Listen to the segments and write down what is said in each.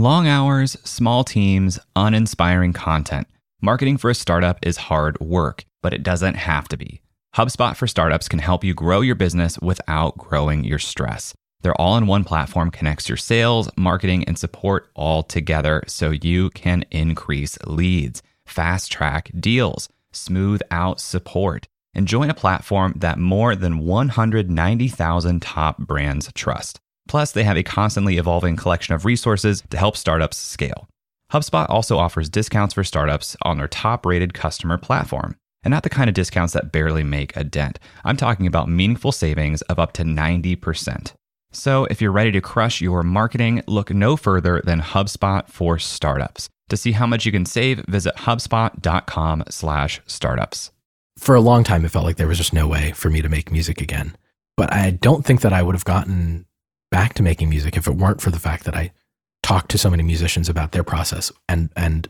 Long hours, small teams, uninspiring content. Marketing for a startup is hard work, but it doesn't have to be. HubSpot for Startups can help you grow your business without growing your stress. Their all in one platform connects your sales, marketing, and support all together so you can increase leads, fast track deals, smooth out support, and join a platform that more than 190,000 top brands trust. Plus, they have a constantly evolving collection of resources to help startups scale. HubSpot also offers discounts for startups on their top rated customer platform. And not the kind of discounts that barely make a dent. I'm talking about meaningful savings of up to 90%. So if you're ready to crush your marketing, look no further than HubSpot for startups. To see how much you can save, visit hubspot.com/startups. For a long time it felt like there was just no way for me to make music again. But I don't think that I would have gotten back to making music if it weren't for the fact that I talked to so many musicians about their process and and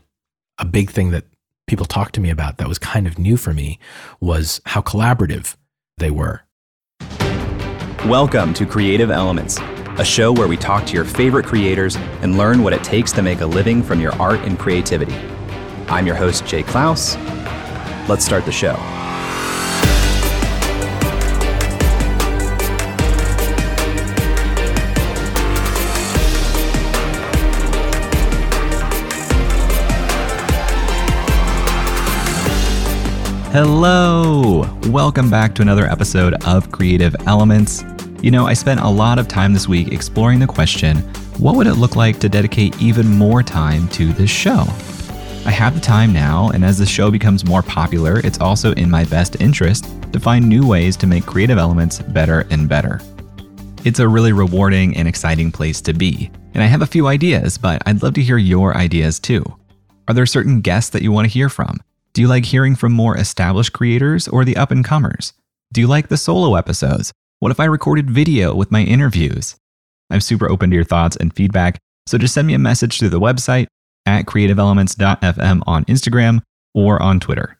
a big thing that people talked to me about that was kind of new for me was how collaborative they were. Welcome to Creative Elements, a show where we talk to your favorite creators and learn what it takes to make a living from your art and creativity. I'm your host, Jay Clouse. Let's start the show. Hello! Welcome back to another episode of Creative Elements. You know, I spent a lot of time this week exploring the question what would it look like to dedicate even more time to this show? I have the time now, and as the show becomes more popular, it's also in my best interest to find new ways to make creative elements better and better. It's a really rewarding and exciting place to be, and I have a few ideas, but I'd love to hear your ideas too. Are there certain guests that you want to hear from? Do you like hearing from more established creators or the up and comers? Do you like the solo episodes? What if I recorded video with my interviews? I'm super open to your thoughts and feedback, so just send me a message through the website at creativeelements.fm on Instagram or on Twitter.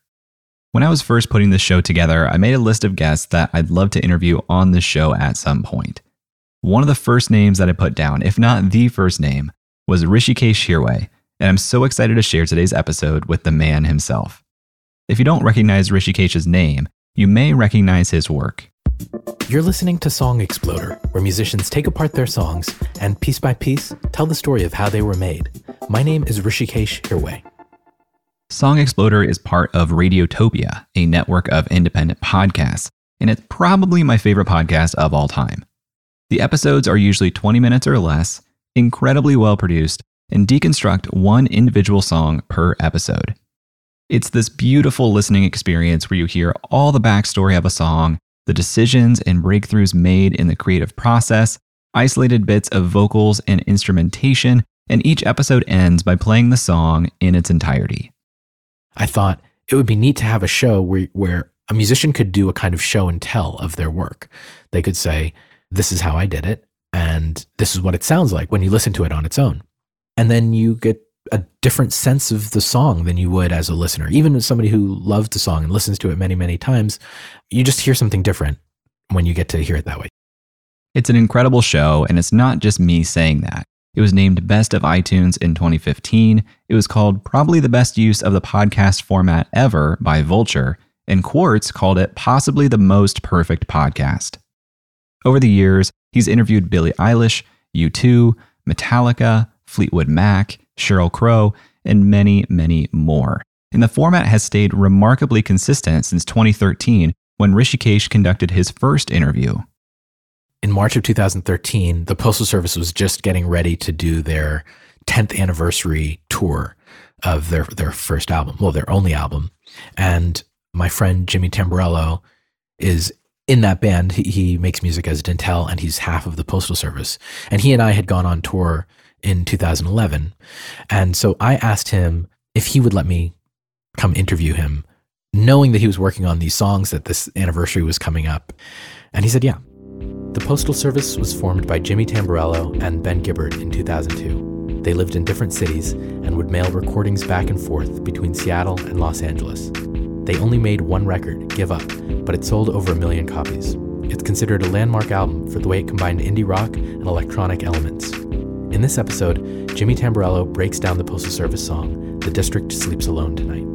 When I was first putting this show together, I made a list of guests that I'd love to interview on the show at some point. One of the first names that I put down, if not the first name, was Hrishikesh Hirway, and I'm so excited to share today's episode with the man himself. If you don't recognize Hrishikesh's name, you may recognize his work. You're listening to Song Exploder, where musicians take apart their songs and piece by piece tell the story of how they were made. My name is Hrishikesh Hirway. Song Exploder is part of Radiotopia, a network of independent podcasts, and it's probably my favorite podcast of all time. The episodes are usually 20 minutes or less, incredibly well produced, and deconstruct one individual song per episode. It's this beautiful listening experience where you hear all the backstory of a song, the decisions and breakthroughs made in the creative process, isolated bits of vocals and instrumentation, and each episode ends by playing the song in its entirety. I thought it would be neat to have a show where, where a musician could do a kind of show and tell of their work. They could say, This is how I did it, and this is what it sounds like when you listen to it on its own and then you get a different sense of the song than you would as a listener. Even as somebody who loves the song and listens to it many, many times, you just hear something different when you get to hear it that way. It's an incredible show, and it's not just me saying that. It was named Best of iTunes in 2015. It was called probably the best use of the podcast format ever by Vulture, and Quartz called it possibly the most perfect podcast. Over the years, he's interviewed Billie Eilish, U2, Metallica, Fleetwood Mac, Sheryl Crow, and many, many more. And the format has stayed remarkably consistent since 2013 when Hrishikesh conducted his first interview. In March of 2013, the Postal Service was just getting ready to do their 10th anniversary tour of their, their first album, well, their only album. And my friend Jimmy Tamborello is in that band. He, he makes music as Dntel and he's half of the Postal Service. And he and I had gone on tour in 2011. And so I asked him if he would let me come interview him, knowing that he was working on these songs that this anniversary was coming up. And he said, yeah. The Postal Service was formed by Jimmy Tamborello and Ben Gibbard in 2002. They lived in different cities and would mail recordings back and forth between Seattle and Los Angeles. They only made one record, Give Up, but it sold over a million copies. It's considered a landmark album for the way it combined indie rock and electronic elements. In this episode, Jimmy Tamborello breaks down the Postal Service song, The District Sleeps Alone Tonight.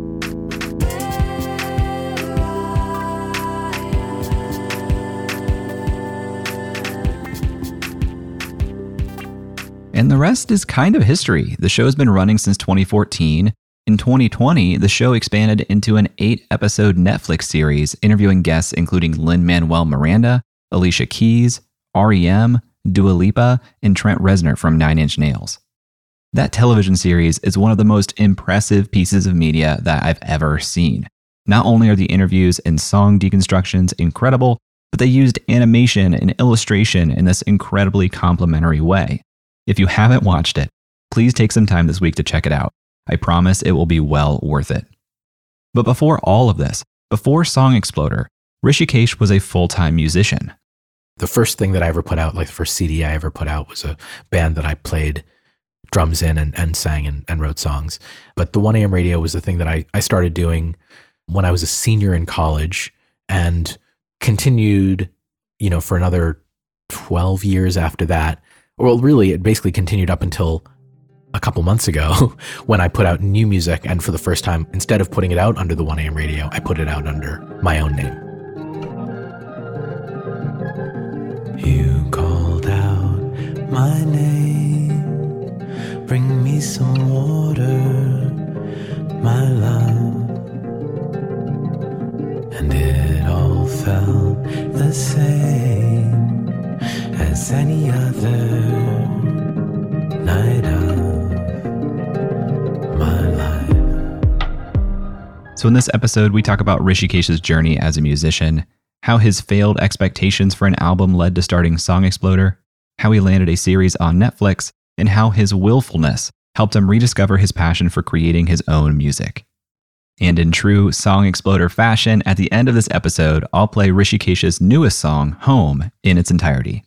And the rest is kind of history. The show's been running since 2014. In 2020, the show expanded into an eight episode Netflix series interviewing guests including Lin Manuel Miranda, Alicia Keys, REM, Dua Lipa, and Trent Reznor from Nine Inch Nails. That television series is one of the most impressive pieces of media that I've ever seen. Not only are the interviews and song deconstructions incredible, but they used animation and illustration in this incredibly complimentary way. If you haven't watched it, please take some time this week to check it out. I promise it will be well worth it. But before all of this, before Song Exploder, Hrishikesh was a full time musician. The first thing that I ever put out, like the first CD I ever put out, was a band that I played drums in and, and sang and, and wrote songs. But the 1AM radio was the thing that I, I started doing when I was a senior in college and continued, you know, for another 12 years after that well, really, it basically continued up until a couple months ago when I put out new music. And for the first time, instead of putting it out under the 1AM radio, I put it out under my own name. You called out my name, bring me some water, my love. And it all felt the same as any other night of my life. So, in this episode, we talk about Hrishikesh's journey as a musician, how his failed expectations for an album led to starting Song Exploder, how he landed a series on Netflix, and how his willfulness helped him rediscover his passion for creating his own music. And in true Song Exploder fashion, at the end of this episode, I'll play Hrishikesh's newest song, Home, in its entirety.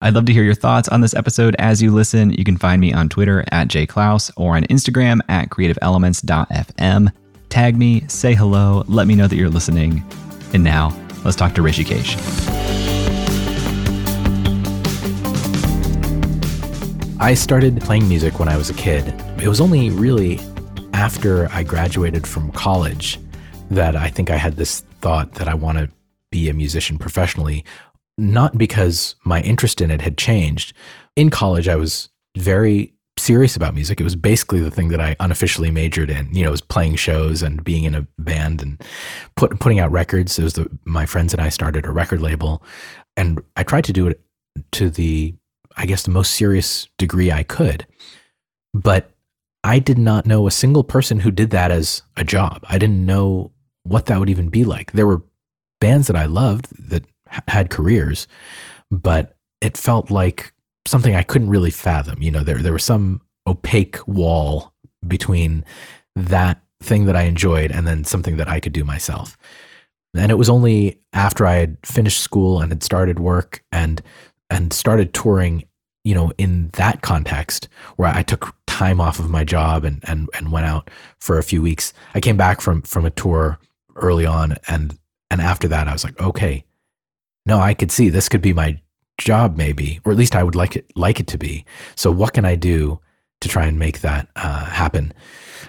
I'd love to hear your thoughts on this episode as you listen. You can find me on Twitter at jayclouse or on Instagram at creativeelements.fm. Tag me, say hello, let me know that you're listening. And now, let's talk to Hrishikesh. I started playing music when I was a kid. It was only really after I graduated from college that I think I had this thought that I want to be a musician professionally not because my interest in it had changed. In college, I was very serious about music. It was basically the thing that I unofficially majored in. You know, was playing shows and being in a band and put, putting out records. It was the, my friends and I started a record label, and I tried to do it to the, I guess, the most serious degree I could. But I did not know a single person who did that as a job. I didn't know what that would even be like. There were bands that I loved that had careers, but it felt like something I couldn't really fathom. You know, there there was some opaque wall between that thing that I enjoyed and then something that I could do myself. And it was only after I had finished school and had started work and and started touring, you know, in that context where I took time off of my job and and and went out for a few weeks. I came back from from a tour early on and and after that I was like, okay, no, I could see this could be my job maybe, or at least I would like it like it to be. So what can I do to try and make that uh, happen?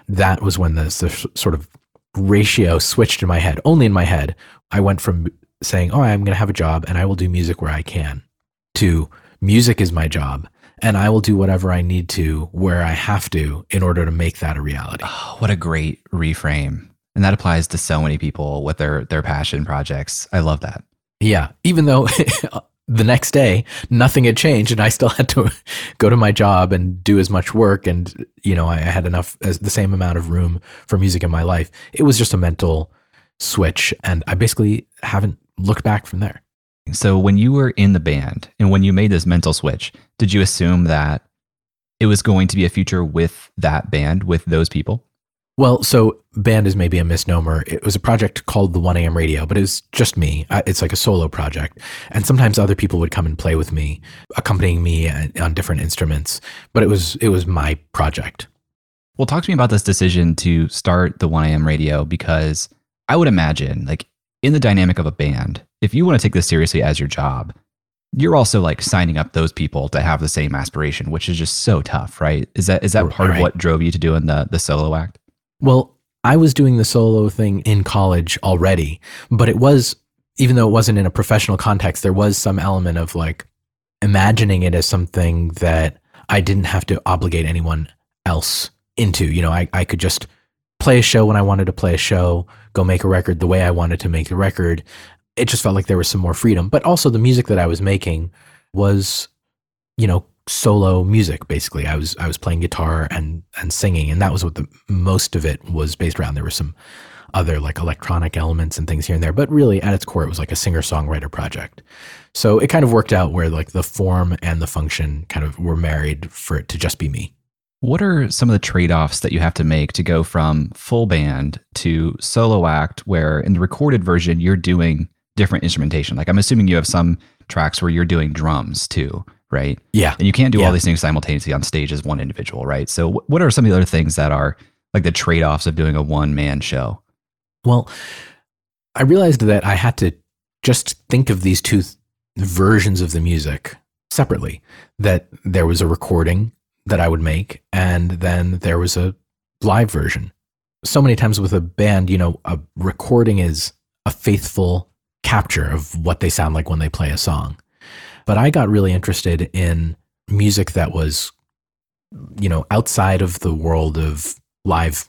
That was when the, the sort of ratio switched in my head, only in my head. I went from saying, "Oh, I'm going to have a job and I will do music where I can," to music is my job and I will do whatever I need to where I have to in order to make that a reality. Oh, what a great reframe. And that applies to so many people with their their passion projects. I love that. Yeah, even though the next day nothing had changed and I still had to go to my job and do as much work and you know I had enough the same amount of room for music in my life. It was just a mental switch and I basically haven't looked back from there. So when you were in the band and when you made this mental switch, did you assume that it was going to be a future with that band with those people? Well, so band is maybe a misnomer. It was a project called the 1AM Radio, but it was just me. It's like a solo project. And sometimes other people would come and play with me, accompanying me on different instruments, but it was it was my project. Well, talk to me about this decision to start the 1AM Radio because I would imagine like in the dynamic of a band, if you want to take this seriously as your job, you're also like signing up those people to have the same aspiration, which is just so tough, right? Is that is that part Right. of what drove you to doing the the solo act? Well, I was doing the solo thing in college already, but it was, even though it wasn't in a professional context, there was some element of like imagining it as something that I didn't have to obligate anyone else into. You know, I, I could just play a show when I wanted to play a show, go make a record the way I wanted to make the record. It just felt like there was some more freedom. But also, the music that I was making was, you know, solo music basically. I was i was playing guitar and and singing and that was what the most of it was based around. There were some other like electronic elements and things here and there but really at its core it was like a singer songwriter project. So it kind of worked out where like the form and the function kind of were married for it to just be me. What are some of the trade offs that you have to make to go from full band to solo act, where in the recorded version, you're doing different instrumentation? Like, I'm assuming you have some tracks where you're doing drums too, right? yeah And you can't do Yeah. all these things simultaneously on stage as one individual, right? So, what are some of the other things that are like the trade offs of doing a one man show? Well, I realized that I had to just think of these two th- versions of the music separately. That there was a recording that I would make, and then there was a live version. So many times with a band, you know, a recording is a faithful capture of what they sound like when they play a song. But I got really interested in music that was, you know, outside of the world of live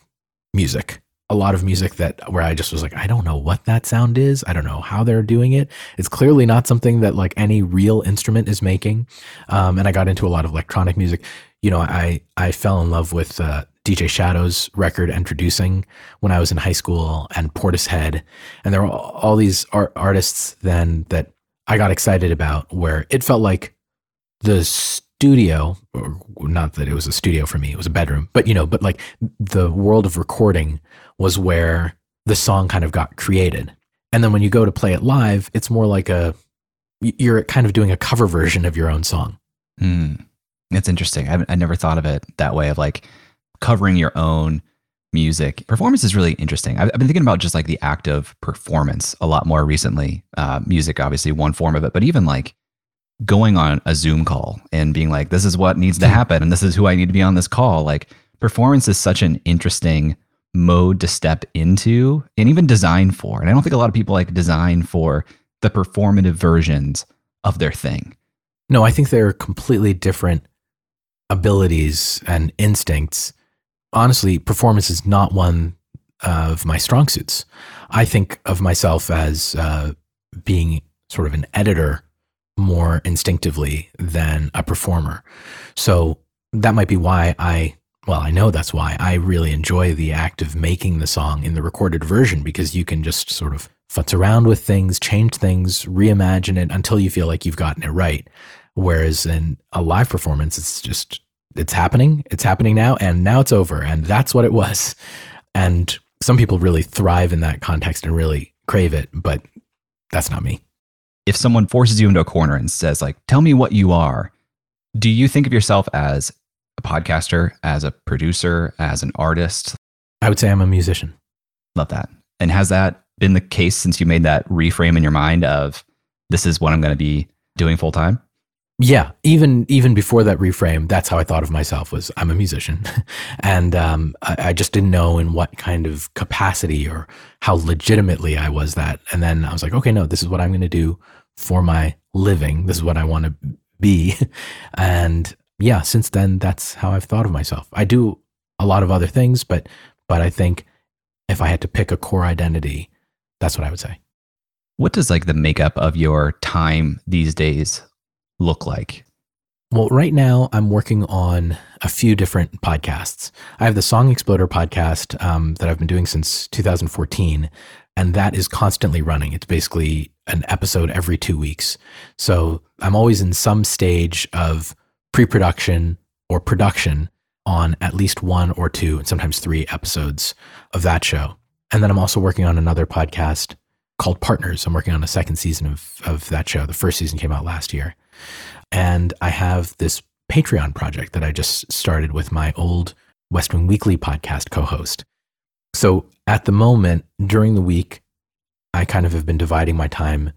music a lot of music that where I just was like, I don't know what that sound is. I don't know how they're doing it. It's clearly not something that like any real instrument is making. Um, and I got into a lot of electronic music. You know, I I fell in love with uh, DJ Shadow's record "Introducing" when I was in high school, and Portishead, and there were all, these art, artists then that I got excited about. Where it felt like the studio, or not that it was a studio for me, it was a bedroom, but you know, but like the world of recording was where the song kind of got created. And then when you go to play it live, it's more like a you're kind of doing a cover version of your own song. Hmm. It's interesting. I, I never thought of it that way of like covering your own music. Performance is really interesting. I've, I've been thinking about just like the act of performance a lot more recently. Uh, music, obviously, one form of it, but even like going on a Zoom call and being like, this is what needs to happen and this is who I need to be on this call. Like, performance is such an interesting mode to step into and even design for. And I don't think a lot of people like design for the performative versions of their thing. No, I think they're completely different abilities and instincts. Honestly, performance is not one of my strong suits. I think of myself as uh, being sort of an editor more instinctively than a performer. So that might be why I, well, I know that's why I really enjoy the act of making the song in the recorded version because you can just sort of futz around with things, change things, reimagine it until you feel like you've gotten it right. Whereas in a live performance, it's just, it's happening, it's happening now, and now it's over. And that's what it was. And some people really thrive in that context and really crave it, but that's not me. if someone forces you into a corner and says like tell me what you are do you think of yourself as a podcaster as a producer as an artist I would say I'm a musician. love that and has that been the case since you made that reframe in your mind of this is what i'm going to be doing full time Yeah, even even before that reframe, that's how I thought of myself was I'm a musician, and um, I, I just didn't know in what kind of capacity or how legitimately I was that. And then I was like, okay, no, this is what I'm going to do for my living. This is what I want to be, and yeah, since then, that's how I've thought of myself. I do a lot of other things, but but I think if I had to pick a core identity, that's what I would say. what does like the makeup of your time these days look like Well, right now I'm working on a few different podcasts. I have the Song Exploder podcast um, that I've been doing since 2014, and that is constantly running. It's basically an episode every two weeks. So I'm always in some stage of pre production or production on at least one or two, and sometimes three episodes of that show. And then I'm also working on another podcast called Partners. I'm working on a second season of, of that show. The first season came out last year. And I have this Patreon project that I just started with my old West Wing Weekly podcast co host. So at the moment, during the week, I kind of have been dividing my time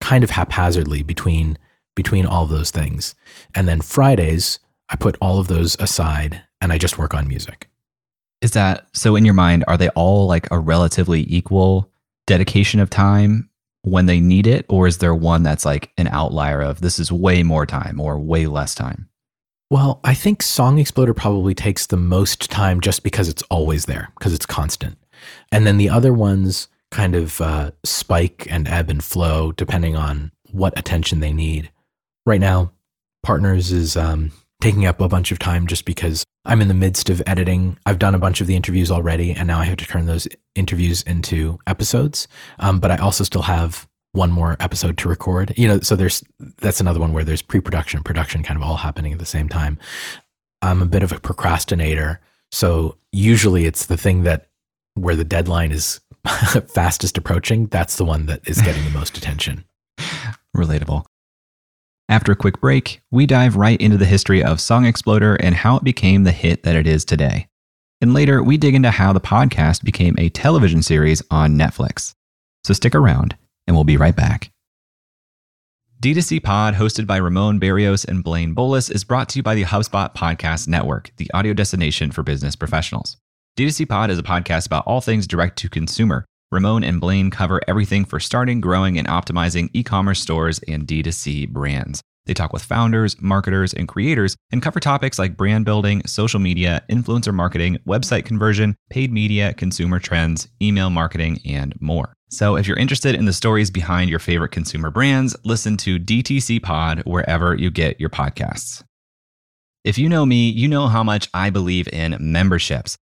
kind of haphazardly between between all those things. And then Fridays, I put all of those aside and I just work on music. Is that so in your mind, are they all like a relatively equal dedication of time when they need it? Or is there one that's like an outlier of this is way more time or way less time? Well, I think Song Exploder probably takes the most time just because it's always there, because it's constant. And then the other ones kind of uh, spike and ebb and flow depending on what attention they need. Right now, Partners is um, taking up a bunch of time just because I'm in the midst of editing. I've done a bunch of the interviews already, and now I have to turn those interviews into episodes. Um, but I also still have one more episode to record. You know, so there's that's another one where there's pre-production production kind of all happening at the same time. I'm a bit of a procrastinator, so usually it's the thing that where the deadline is fastest approaching, that's the one that is getting the most attention. Relatable. After a quick break, we dive right into the history of Song Exploder and how it became the hit that it is today. And later, we dig into how the podcast became a television series on Netflix. So stick around and we'll be right back. D2C Pod, hosted by Ramon Berrios and Blaine Bolus, is brought to you by the HubSpot Podcast Network, the audio destination for business professionals. D2C Pod is a podcast about all things direct to consumer. Ramon and Blaine cover everything for starting, growing, and optimizing e commerce stores and D2C brands. They talk with founders, marketers, and creators and cover topics like brand building, social media, influencer marketing, website conversion, paid media, consumer trends, email marketing, and more. So if you're interested in the stories behind your favorite consumer brands, listen to DTC Pod wherever you get your podcasts. If you know me, you know how much I believe in memberships.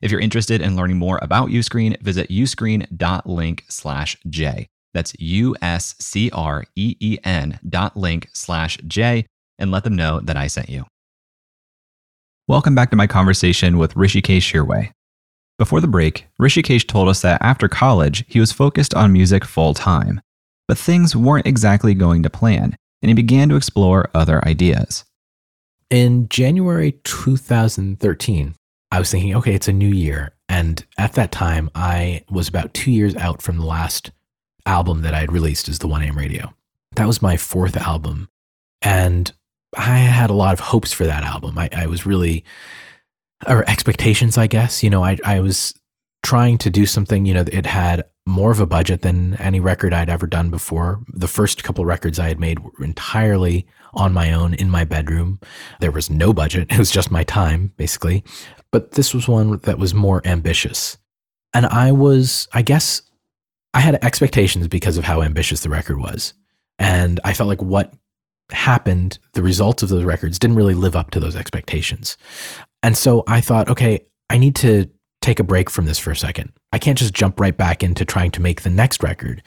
If you're interested in learning more about Uscreen, visit uscreen.link slash J. That's U-S-C-R-E-E-N dot link slash J and let them know that I sent you. Welcome back to my conversation with Hrishikesh Hirway. Before the break, Hrishikesh told us that after college, he was focused on music full time. But things weren't exactly going to plan, and he began to explore other ideas. In January 2013, I was thinking, okay, it's a new year. And at that time, I was about two years out from the last album that I had released as the 1AM Radio. That was my fourth album. And I had a lot of hopes for that album. I, I was really, or expectations, I guess. You know, I, I was trying to do something, you know, it had more of a budget than any record I'd ever done before. The first couple records I had made were entirely on my own in my bedroom. There was no budget. It was just my time, basically. But this was one that was more ambitious. And I was, I guess, I had expectations because of how ambitious the record was. And I felt like what happened, the results of those records didn't really live up to those expectations. And so I thought, okay, I need to take a break from this for a second. I can't just jump right back into trying to make the next record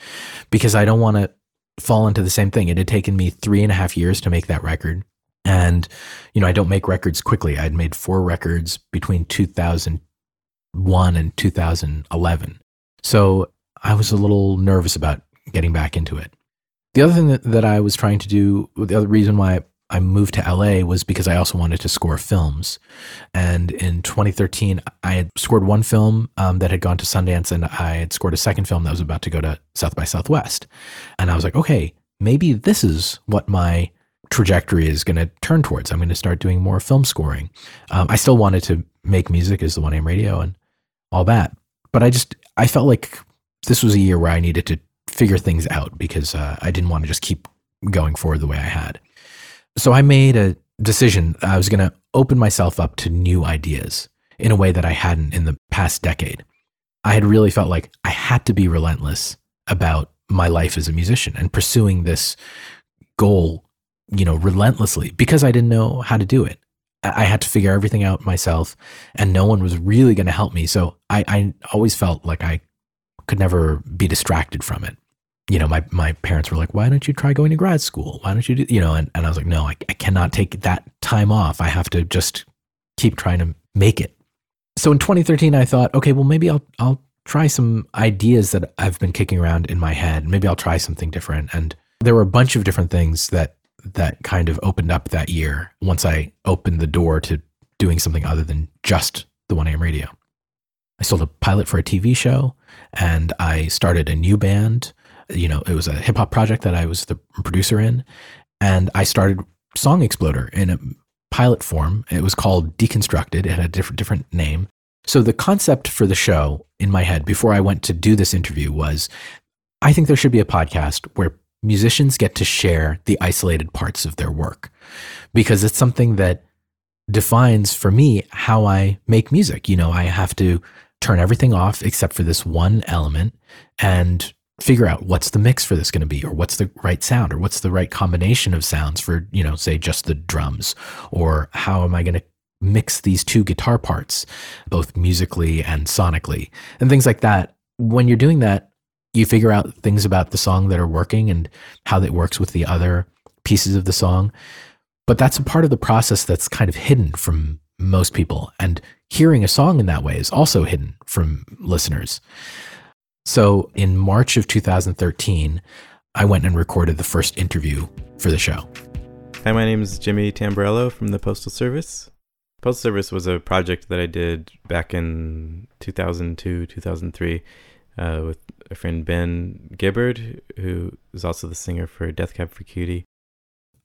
because I don't want to fall into the same thing. It had taken me three and a half years to make that record. And, you know, I don't make records quickly. I'd made four records between 2001 and 2011. So I was a little nervous about getting back into it. The other thing that, that I was trying to do, the other reason why I moved to LA was because I also wanted to score films. And in 2013, I had scored one film um, that had gone to Sundance, and I had scored a second film that was about to go to South by Southwest. And I was like, okay, maybe this is what my trajectory is going to turn towards. I'm going to start doing more film scoring. Um, I still wanted to make music as the One AM Radio and all that, but I just I felt like this was a year where I needed to figure things out because uh, I didn't want to just keep going forward the way I had. So I made a decision. I was going to open myself up to new ideas in a way that I hadn't in the past decade. I had really felt like I had to be relentless about my life as a musician and pursuing this goal, you know, relentlessly because I didn't know how to do it. I had to figure everything out myself and no one was really going to help me. So I, I always felt like I could never be distracted from it you know, my, my parents were like, why don't you try going to grad school? Why don't you do, you know, and, and I was like, no, I, I cannot take that time off. I have to just keep trying to make it. So in 2013, I thought, okay, well, maybe I'll, I'll try some ideas that I've been kicking around in my head. Maybe I'll try something different. And there were a bunch of different things that, that kind of opened up that year once I opened the door to doing something other than just the 1AM radio. I sold a pilot for a TV show and I started a new band you know, it was a hip hop project that I was the producer in. And I started Song Exploder in a pilot form. It was called Deconstructed. It had a different, different name. So the concept for the show in my head before I went to do this interview was I think there should be a podcast where musicians get to share the isolated parts of their work because it's something that defines for me how I make music. You know, I have to turn everything off except for this one element and figure out what's the mix for this going to be or what's the right sound or what's the right combination of sounds for you know say just the drums or how am i going to mix these two guitar parts both musically and sonically and things like that when you're doing that you figure out things about the song that are working and how that works with the other pieces of the song but that's a part of the process that's kind of hidden from most people and hearing a song in that way is also hidden from listeners so in March of 2013, I went and recorded the first interview for the show. Hi, my name is Jimmy Tamborello from the Postal Service. Postal Service was a project that I did back in 2002, 2003 uh, with a friend Ben Gibbard, who is also the singer for Death Cab for Cutie.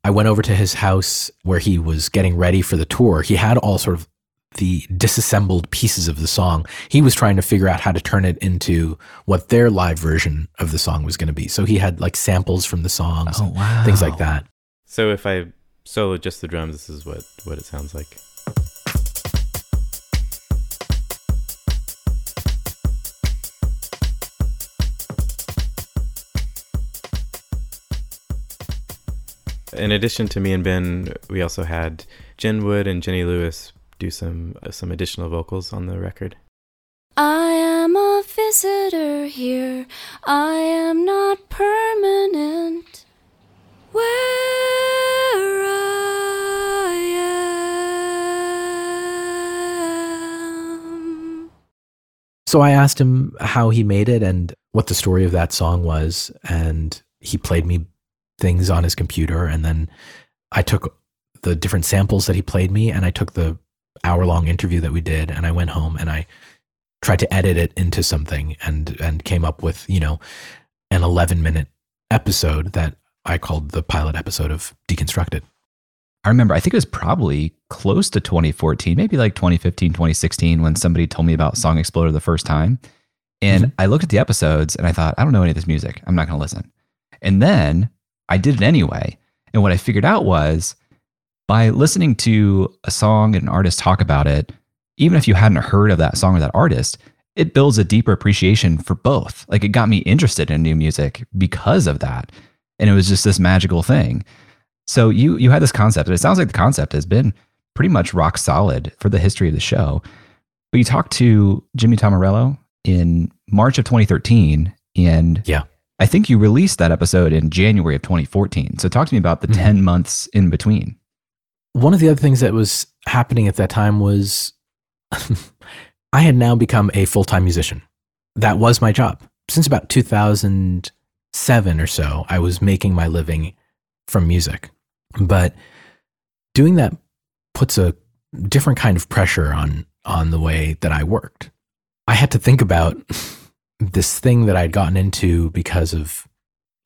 I went over to his house where he was getting ready for the tour. He had all sort of the disassembled pieces of the song. He was trying to figure out how to turn it into what their live version of the song was going to be. So he had like samples from the songs, oh, wow. things like that. So if I solo just the drums, this is what what it sounds like. In addition to me and Ben, we also had Jen Wood and Jenny Lewis do some uh, some additional vocals on the record. I am a visitor here. I am not permanent. Where I am. So I asked him how he made it and what the story of that song was, and he played me things on his computer, and then I took the different samples that he played me, and I took the hour long interview that we did, and I went home and I tried to edit it into something and and came up with you know an 11 minute episode that I called the pilot episode of Deconstructed. I remember, I think it was probably close to 2014, maybe like 2015, 2016, when somebody told me about Song Exploder the first time. And mm-hmm. I looked at the episodes and I thought, I don't know any of this music. I'm not going to listen. And then I did it anyway. And what I figured out was by listening to a song and an artist talk about it, even if you hadn't heard of that song or that artist, it builds a deeper appreciation for both. Like it got me interested in new music because of that. And it was just this magical thing. So you you had this concept, and it sounds like the concept has been pretty much rock solid for the history of the show. But you talked to Jimmy Tamborello in March of 2013, and yeah, I think you released that episode in January of 2014. So talk to me about the mm-hmm. 10 months in between one of the other things that was happening at that time was I had now become a full time musician. That was my job. Since about 2007 or so, I was making my living from music. But doing that puts a different kind of pressure on on the way that I worked. I had to think about this thing that I'd gotten into because of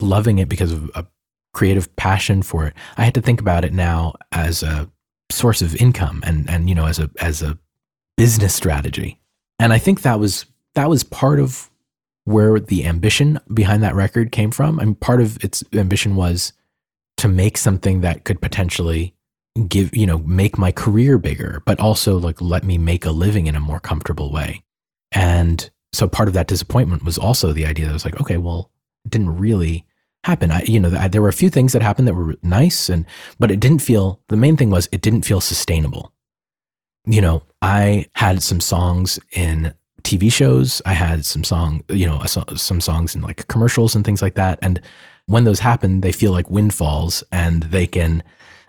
loving it because of a creative passion for it. I had to think about it now as a source of income and and you know as a as a business strategy. And I think that was that was part of where the ambition behind that record came from. I mean part of its ambition was to make something that could potentially give, you know, make my career bigger, but also like let me make a living in a more comfortable way. And so part of that disappointment was also the idea that I was like, okay, well, it didn't really happen. I, you know, I, there were a few things that happened that were nice, and but it didn't feel. The main thing was it didn't feel sustainable. You know, I had some songs in TV shows. I had some song, you know, some songs in like commercials and things like that. And when those happen, they feel like windfalls, and they can.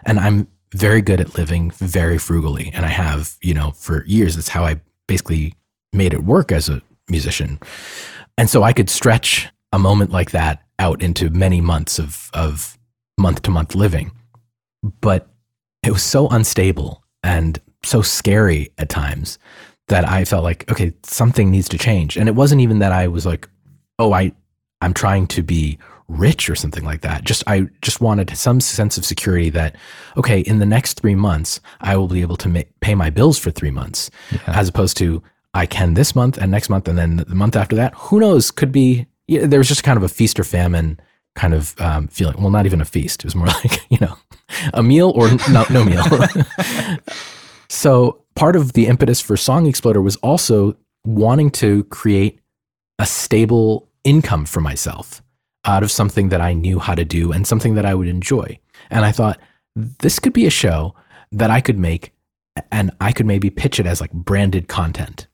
And I'm very good at living very frugally, and I have, you know, for years. That's how I basically made it work as a musician. And so I could stretch a moment like that out into many months of, of month to month living. But it was so unstable and so scary at times that I felt like, okay, something needs to change. And it wasn't even that I was like, oh, I, I'm trying to be rich or something like that. Just, I just wanted some sense of security that, okay, in the next three months, I will be able to ma- pay my bills for three months, yeah. as opposed to I can this month and next month and then the month after that. Who knows? Could be. Yeah, there was just kind of a feast or famine kind of um, feeling. Well, not even a feast. It was more like you know, a meal or no, no meal. so part of the impetus for Song Exploder was also wanting to create a stable income for myself out of something that I knew how to do and something that I would enjoy. And I thought this could be a show that I could make and I could maybe pitch it as like branded content.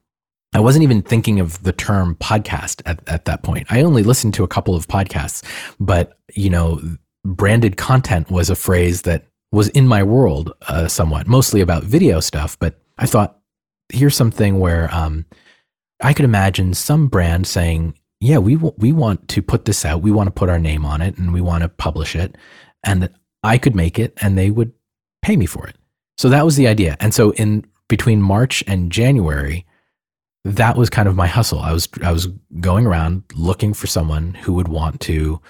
I wasn't even thinking of the term podcast at, at that point. I only listened to a couple of podcasts, but you know, branded content was a phrase that was in my world uh, somewhat, mostly about video stuff. But I thought, here's something where um, I could imagine some brand saying, "Yeah, we w- we want to put this out. We want to put our name on it, and we want to publish it." And I could make it, and they would pay me for it. So that was the idea. And so in between March and January, that was kind of my hustle. I was I was going around looking for someone who would want to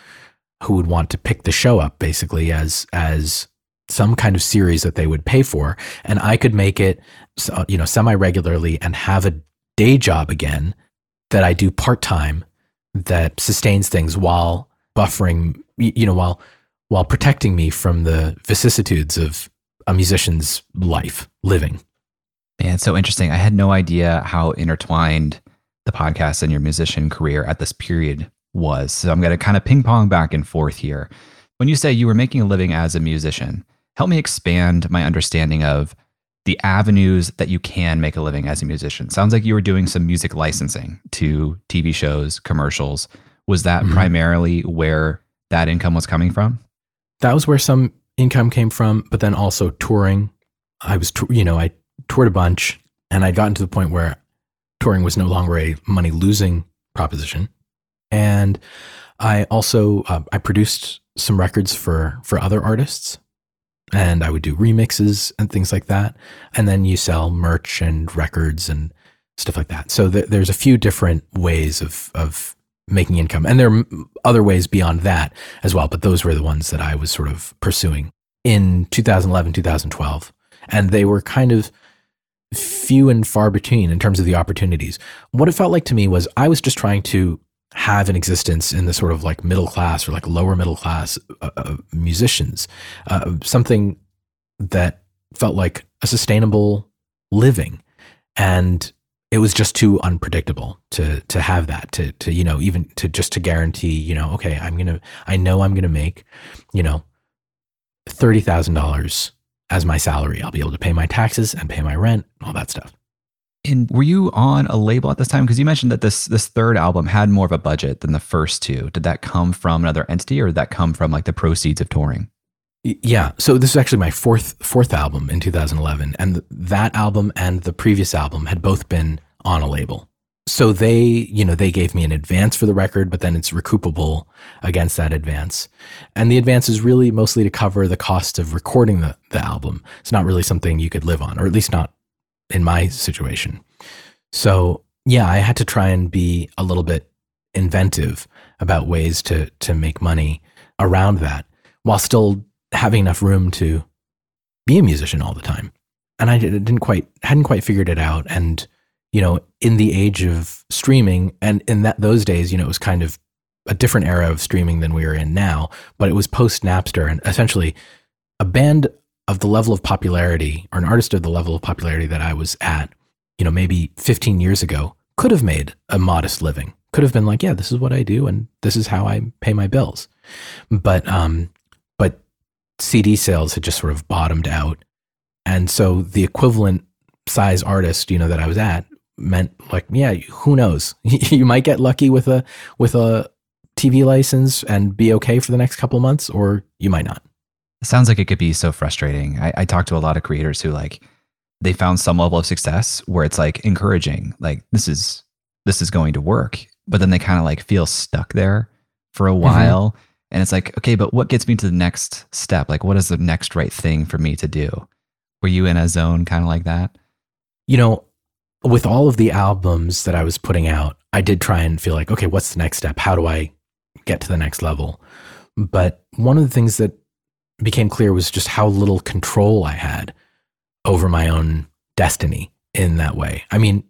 who would want to pick the show up basically as as some kind of series that they would pay for and I could make it uh, you know semi regularly and have a day job again that I do part-time that sustains things while buffering you know while while protecting me from the vicissitudes of a musician's life living Man, it's so interesting. I had no idea how intertwined the podcast and your musician career at this period was. So I'm going to kind of ping pong back and forth here. When you say you were making a living as a musician, help me expand my understanding of the avenues that you can make a living as a musician. Sounds like you were doing some music licensing to TV shows, commercials. Was that mm-hmm. primarily where that income was coming from? That was where some income came from, but then also touring. I was, you know, I toured a bunch, and I'd gotten to the point where touring was no longer a money losing proposition. And I also uh, I produced some records for for other artists, and I would do remixes and things like that. And then you sell merch and records and stuff like that. So th- there's a few different ways of of making income, and there are other ways beyond that as well. But those were the ones that I was sort of pursuing in 2011, 2012, and they were kind of few and far between in terms of the opportunities. What it felt like to me was I was just trying to have an existence in the sort of like middle class or like lower middle class uh, uh, musicians, uh, something that felt like a sustainable living. And it was just too unpredictable to to have that to to you know even to just to guarantee you know okay I'm gonna I know I'm gonna make you know thirty thousand dollars as my salary. I'll be able to pay my taxes and pay my rent, all that stuff. And were you on a label at this time? Because you mentioned that this this third album had more of a budget than the first two. Did that come from another entity, or did that come from like the proceeds of touring? Yeah. So this is actually my fourth fourth album in 2011, and that album and the previous album had both been on a label. So they, you know, they gave me an advance for the record, but then it's recoupable against that advance. And the advance is really mostly to cover the cost of recording the, the album. It's not really something you could live on, or at least not in my situation. So yeah, I had to try and be a little bit inventive about ways to to make money around that while still having enough room to be a musician all the time. And I didn't quite hadn't quite figured it out and you know, in the age of streaming, and in that those days, you know, it was kind of a different era of streaming than we are in now. But it was post Napster, and essentially, a band of the level of popularity, or an artist of the level of popularity that I was at, you know, maybe 15 years ago, could have made a modest living. Could have been like, yeah, this is what I do, and this is how I pay my bills. But um, but CD sales had just sort of bottomed out, and so the equivalent size artist, you know, that I was at meant like yeah who knows? You might get lucky with a with a tv license and be okay for the next couple months or you might not. It sounds like it could be so frustrating. I, I talk to a lot of creators who like they found some level of success where it's like encouraging like this is this is going to work but then they kind of like feel stuck there for a mm-hmm. while. Mm-hmm. and it's like okay but what gets me to the next step? Like what is the next right thing for me to do? Were you in a zone kind of like that? You know with all of the albums that I was putting out, I did try and feel like, okay, what's the next step? How do I get to the next level? But one of the things that became clear was just how little control I had over my own destiny in that way. I mean,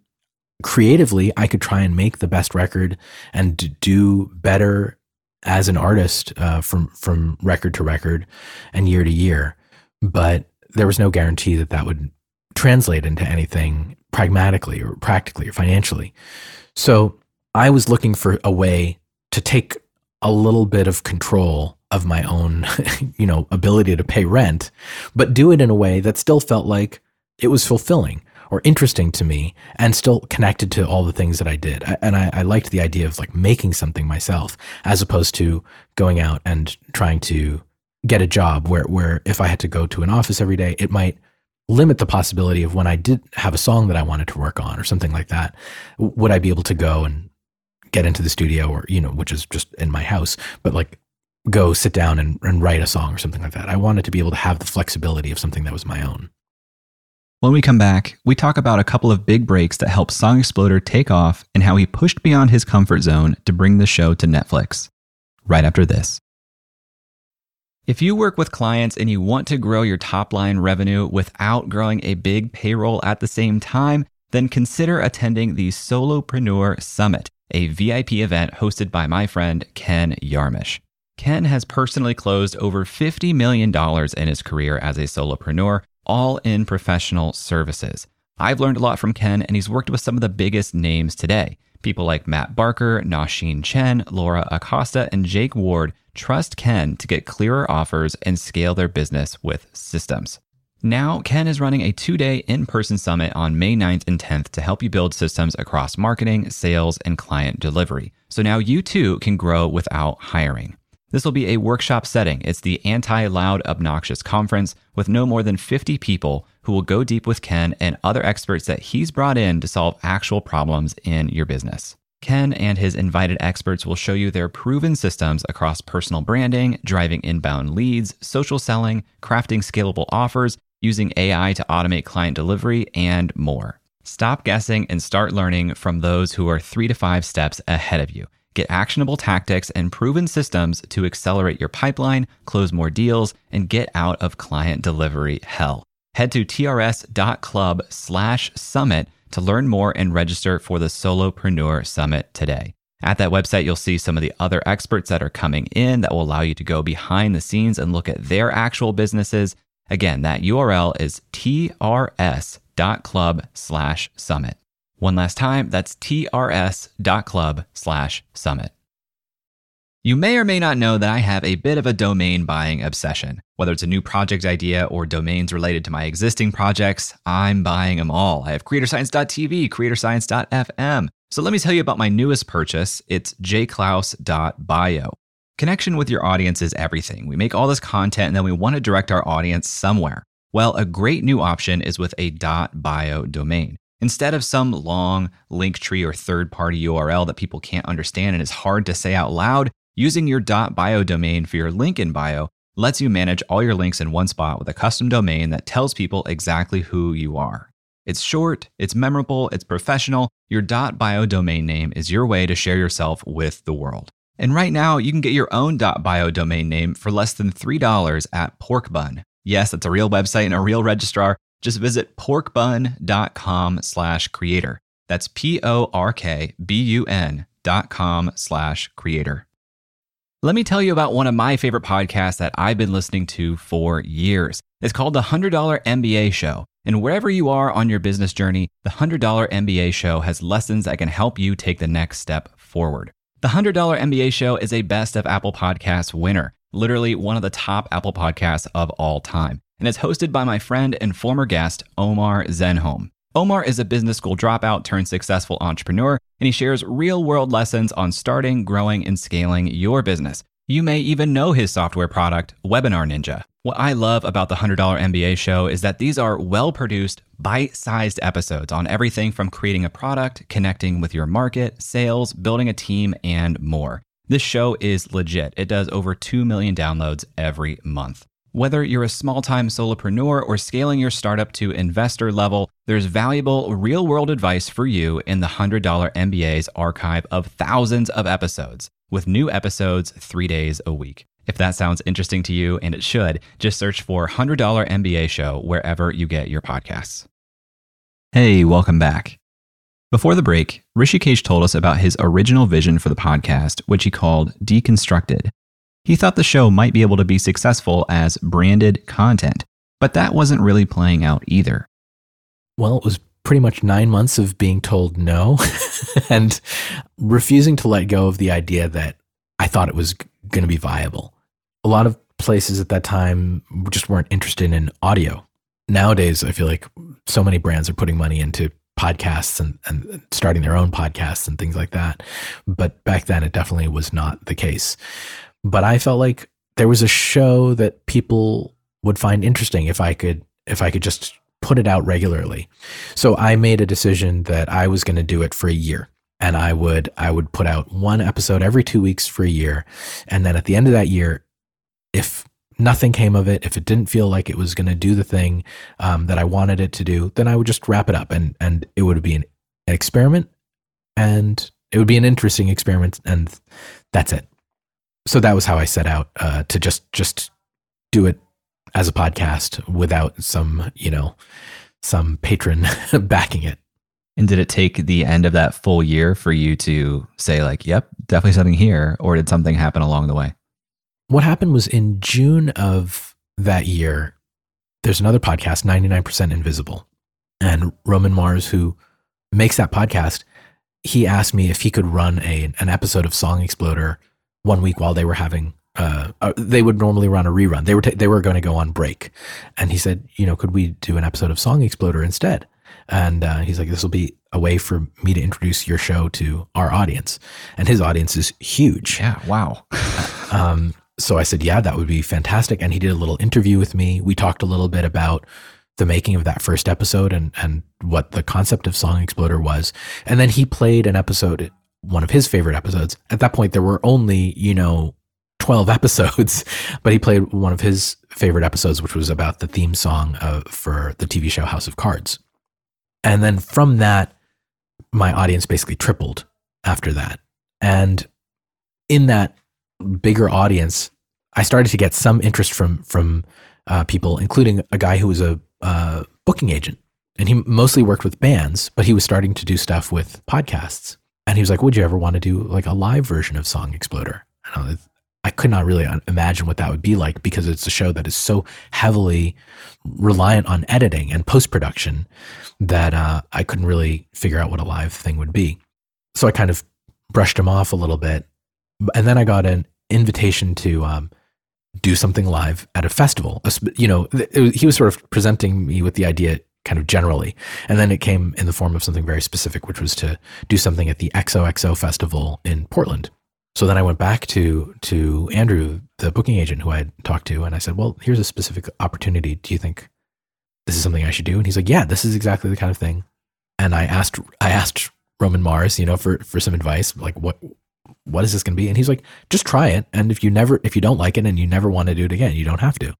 creatively, I could try and make the best record and do better as an artist uh, from from record to record and year to year, but there was no guarantee that that would translate into anything pragmatically or practically or financially. So I was looking for a way to take a little bit of control of my own, you know, ability to pay rent, but do it in a way that still felt like it was fulfilling or interesting to me and still connected to all the things that I did. And I, I liked the idea of like making something myself as opposed to going out and trying to get a job where, where if I had to go to an office every day, it might limit the possibility of when I did have a song that I wanted to work on or something like that, would I be able to go and get into the studio or, you know, which is just in my house, but like go sit down and, and write a song or something like that. I wanted to be able to have the flexibility of something that was my own. When we come back, we talk about a couple of big breaks that helped Song Exploder take off and how he pushed beyond his comfort zone to bring the show to Netflix. Right after this. If you work with clients and you want to grow your top line revenue without growing a big payroll at the same time, then consider attending the Solopreneur Summit, a VIP event hosted by my friend Ken Yarmosh. Ken has personally closed over $50 million in his career as a solopreneur, all in professional services. I've learned a lot from Ken, and he's worked with some of the biggest names today. People like Matt Barker, Nasheen Chen, Laura Acosta, and Jake Ward trust Ken to get clearer offers and scale their business with systems. Now, Ken is running a two day in person summit on May 9th and 10th to help you build systems across marketing, sales, and client delivery. So now you too can grow without hiring. This will be a workshop setting. It's the anti loud, obnoxious conference with no more than 50 people who will go deep with Ken and other experts that he's brought in to solve actual problems in your business. Ken and his invited experts will show you their proven systems across personal branding, driving inbound leads, social selling, crafting scalable offers, using AI to automate client delivery, and more. Stop guessing and start learning from those who are three to five steps ahead of you. Get actionable tactics and proven systems to accelerate your pipeline, close more deals, and get out of client delivery hell. Head to trs.club slash summit to learn more and register for the Solopreneur Summit today. At that website, you'll see some of the other experts that are coming in that will allow you to go behind the scenes and look at their actual businesses. Again, that URL is trs.club slash summit. One last time, that's trs.club slash summit. You may or may not know that I have a bit of a domain buying obsession. Whether it's a new project idea or domains related to my existing projects, I'm buying them all. I have creatorscience.tv, creatorscience.fm. So let me tell you about my newest purchase. It's jayclouse.bio. Connection with your audience is everything. We make all this content and then we want to direct our audience somewhere. Well, a great new option is with a .bio domain. Instead of some long link tree or third party URL that people can't understand and is hard to say out loud, using your .bio domain for your link in bio lets you manage all your links in one spot with a custom domain that tells people exactly who you are. It's short, it's memorable, it's professional. Your .bio domain name is your way to share yourself with the world. And right now, you can get your own .bio domain name for less than $3 at Porkbun. Yes, that's a real website and a real registrar. Just visit porkbun.com slash creator. That's P-O-R-K-B-U-N dot com slash creator. Let me tell you about one of my favorite podcasts that I've been listening to for years. It's called the $100 MBA Show. And wherever you are on your business journey, the $100 MBA Show has lessons that can help you take the next step forward. The $100 MBA Show is a Best of Apple Podcasts winner, literally one of the top Apple podcasts of all time. And it's hosted by my friend and former guest, Omar Zenhom. Omar is a business school dropout turned successful entrepreneur, and he shares real world lessons on starting, growing, and scaling your business. You may even know his software product, Webinar Ninja. What I love about the $100 MBA show is that these are well produced, bite sized episodes on everything from creating a product, connecting with your market, sales, building a team, and more. This show is legit. It does over 2 million downloads every month. Whether you're a small time solopreneur or scaling your startup to investor level, there's valuable real world advice for you in the $100 MBA's archive of thousands of episodes, with new episodes three days a week. If that sounds interesting to you, and it should, just search for $100 MBA Show wherever you get your podcasts. Hey, welcome back. Before the break, Hrishikesh told us about his original vision for the podcast, which he called Deconstructed. He thought the show might be able to be successful as branded content, but that wasn't really playing out either. Well, it was pretty much nine months of being told no and refusing to let go of the idea that I thought it was going to be viable. A lot of places at that time just weren't interested in audio. Nowadays, I feel like so many brands are putting money into podcasts and, and starting their own podcasts and things like that. But back then, it definitely was not the case. But I felt like there was a show that people would find interesting if I could if I could just put it out regularly. So I made a decision that I was going to do it for a year and I would I would put out one episode every 2 weeks for a year and then at the end of that year if nothing came of it if it didn't feel like it was going to do the thing um, that I wanted it to do then I would just wrap it up and and it would be an, an experiment and it would be an interesting experiment and that's it so that was how I set out uh, to just just do it as a podcast without some you know some patron backing it. And did it take the end of that full year for you to say like, "Yep, definitely something here," or did something happen along the way? What happened was in June of that year. There's another podcast, 99% Invisible, and Roman Mars, who makes that podcast, he asked me if he could run a an episode of Song Exploder one week while they were having uh, uh, they would normally run a rerun. They were ta- they were going to go on break, and he said, you know, could we do an episode of Song Exploder instead? And uh, he's like, this will be a way for me to introduce your show to our audience, and his audience is huge. Yeah, wow. um, so I said, yeah, that would be fantastic. And he did a little interview with me. We talked a little bit about the making of that first episode and and what the concept of Song Exploder was, and then he played an episode one of his favorite episodes. At that point, there were only, you know, 12 episodes, but he played one of his favorite episodes, which was about the theme song uh, for the TV show House of Cards. And then from that, my audience basically tripled after that. And in that bigger audience, I started to get some interest from from uh, people, including a guy who was a uh, booking agent, and he mostly worked with bands, but he was starting to do stuff with podcasts. And he was like, "Would you ever want to do like a live version of Song Exploder?" I, I could not really imagine what that would be like because it's a show that is so heavily reliant on editing and post production that uh, I couldn't really figure out what a live thing would be. So I kind of brushed him off a little bit, and then I got an invitation to um, do something live at a festival. You know, he was sort of presenting me with the idea kind of generally. And then it came in the form of something very specific, which was to do something at the XOXO festival in Portland. So then I went back to to Andrew, the booking agent who I had talked to, and I said, "Well, here's a specific opportunity. Do you think this is something I should do?" And he's like, "Yeah, this is exactly the kind of thing and I asked I asked Roman Mars, you know, for for some advice, like what what is this going to be? And he's like, just try it, and if you never if you don't like it and you never want to do it again, you don't have to.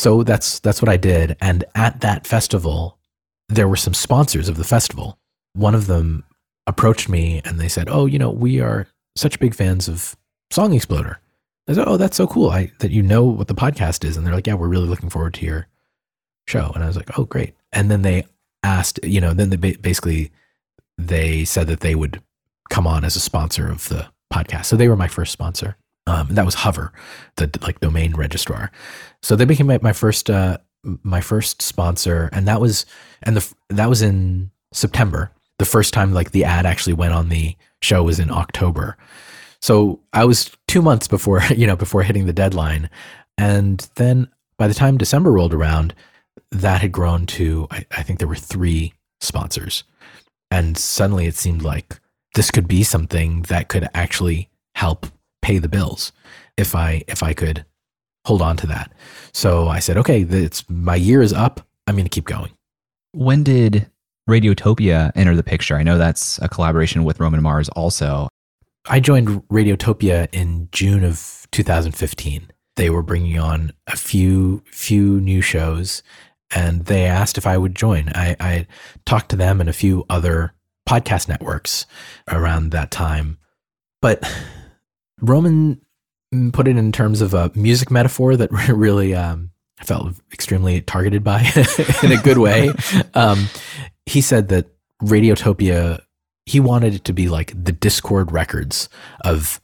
So that's that's what I did, and at that festival, there were some sponsors of the festival. One of them approached me and they said, "Oh, you know, we are such big fans of Song Exploder." I said, "Oh, that's so cool! I, that you know what the podcast is." And they're like, "Yeah, we're really looking forward to your show." And I was like, "Oh, great!" And then they asked, you know, then they basically they said that they would come on as a sponsor of the podcast. So they were my first sponsor. Um, that was Hover, the like domain registrar. So they became my, my first uh, my first sponsor, and that was and the that was in September. The first time like the ad actually went on the show was in October. So I was two months before you know before hitting the deadline, and then by the time December rolled around, that had grown to I, I think there were three sponsors, and suddenly it seemed like this could be something that could actually help pay the bills if I if I could hold on to that. So I said, okay, it's my year is up. I'm going to keep going. When did Radiotopia enter the picture? I know that's a collaboration with Roman Mars also. I joined Radiotopia in June of 2015. They were bringing on a few few new shows and they asked if I would join. I, I talked to them and a few other podcast networks around that time. But Roman put it in terms of a music metaphor that really um, I felt extremely targeted by in a good way. Um, he said that Radiotopia, he wanted it to be like the Dischord Records of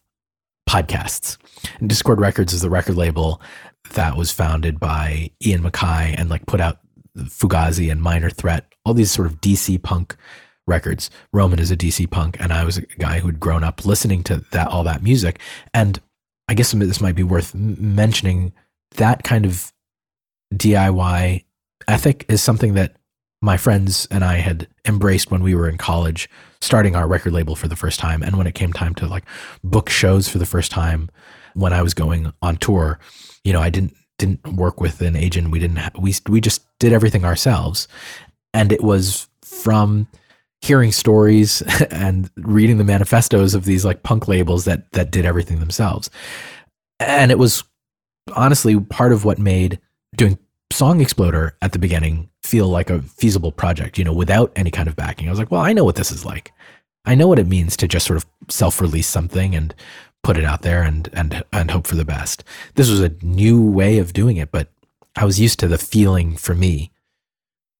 podcasts. And Dischord Records is the record label that was founded by Ian MacKaye and like put out Fugazi and Minor Threat, all these sort of DC punk records. Roman is a DC punk, and I was a guy who had grown up listening to that all that music. And I guess this might be worth mentioning. That kind of DIY ethic is something that my friends and I had embraced when we were in college, starting our record label for the first time. And when it came time to like book shows for the first time, when I was going on tour, you know, I didn't didn't work with an agent. We didn't. we we just did everything ourselves, and it was from hearing stories and reading the manifestos of these like punk labels that that did everything themselves. And it was honestly part of what made doing Song Exploder at the beginning feel like a feasible project, you know, without any kind of backing. I was like, well, I know what this is like. I know what it means to just sort of self-release something and put it out there and and and hope for the best. This was a new way of doing it, but I was used to the feeling for me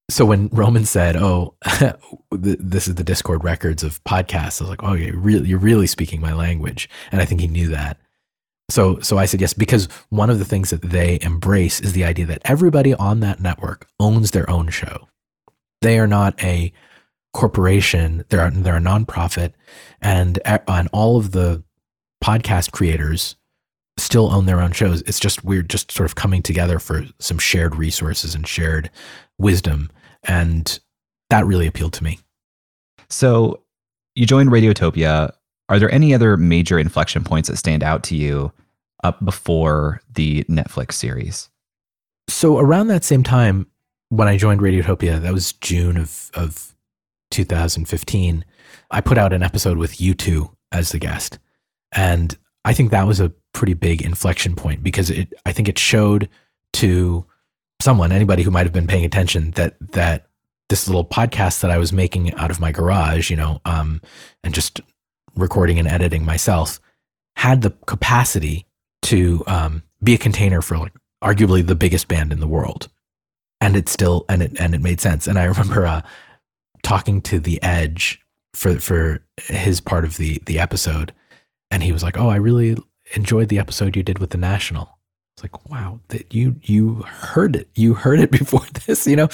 so when Roman said, "Oh, this is the Dischord records of podcasts," I was like, "Oh, you're really, you're really speaking my language," and I think he knew that. So, so I said yes because one of the things that they embrace is the idea that everybody on that network owns their own show. They are not a corporation; they're they're a nonprofit, and and all of the podcast creators still own their own shows. It's just we're just sort of coming together for some shared resources and shared wisdom. And that really appealed to me. So you joined Radiotopia. Are there any other major inflection points that stand out to you up before the Netflix series? So around that same time, when I joined Radiotopia, that was June of, of 2015, I put out an episode with U2 as the guest. And I think that was a pretty big inflection point because it I think it showed to someone, anybody who might have been paying attention, that that this little podcast that I was making out of my garage, you know, um, and just recording and editing myself, had the capacity to um, be a container for like arguably the biggest band in the world, and it still and it and it made sense. And I remember uh, talking to the Edge for for his part of the the episode, and he was like, "Oh, I really enjoyed the episode you did with the National." It's like, wow, that you you heard it. You heard it before this, you know?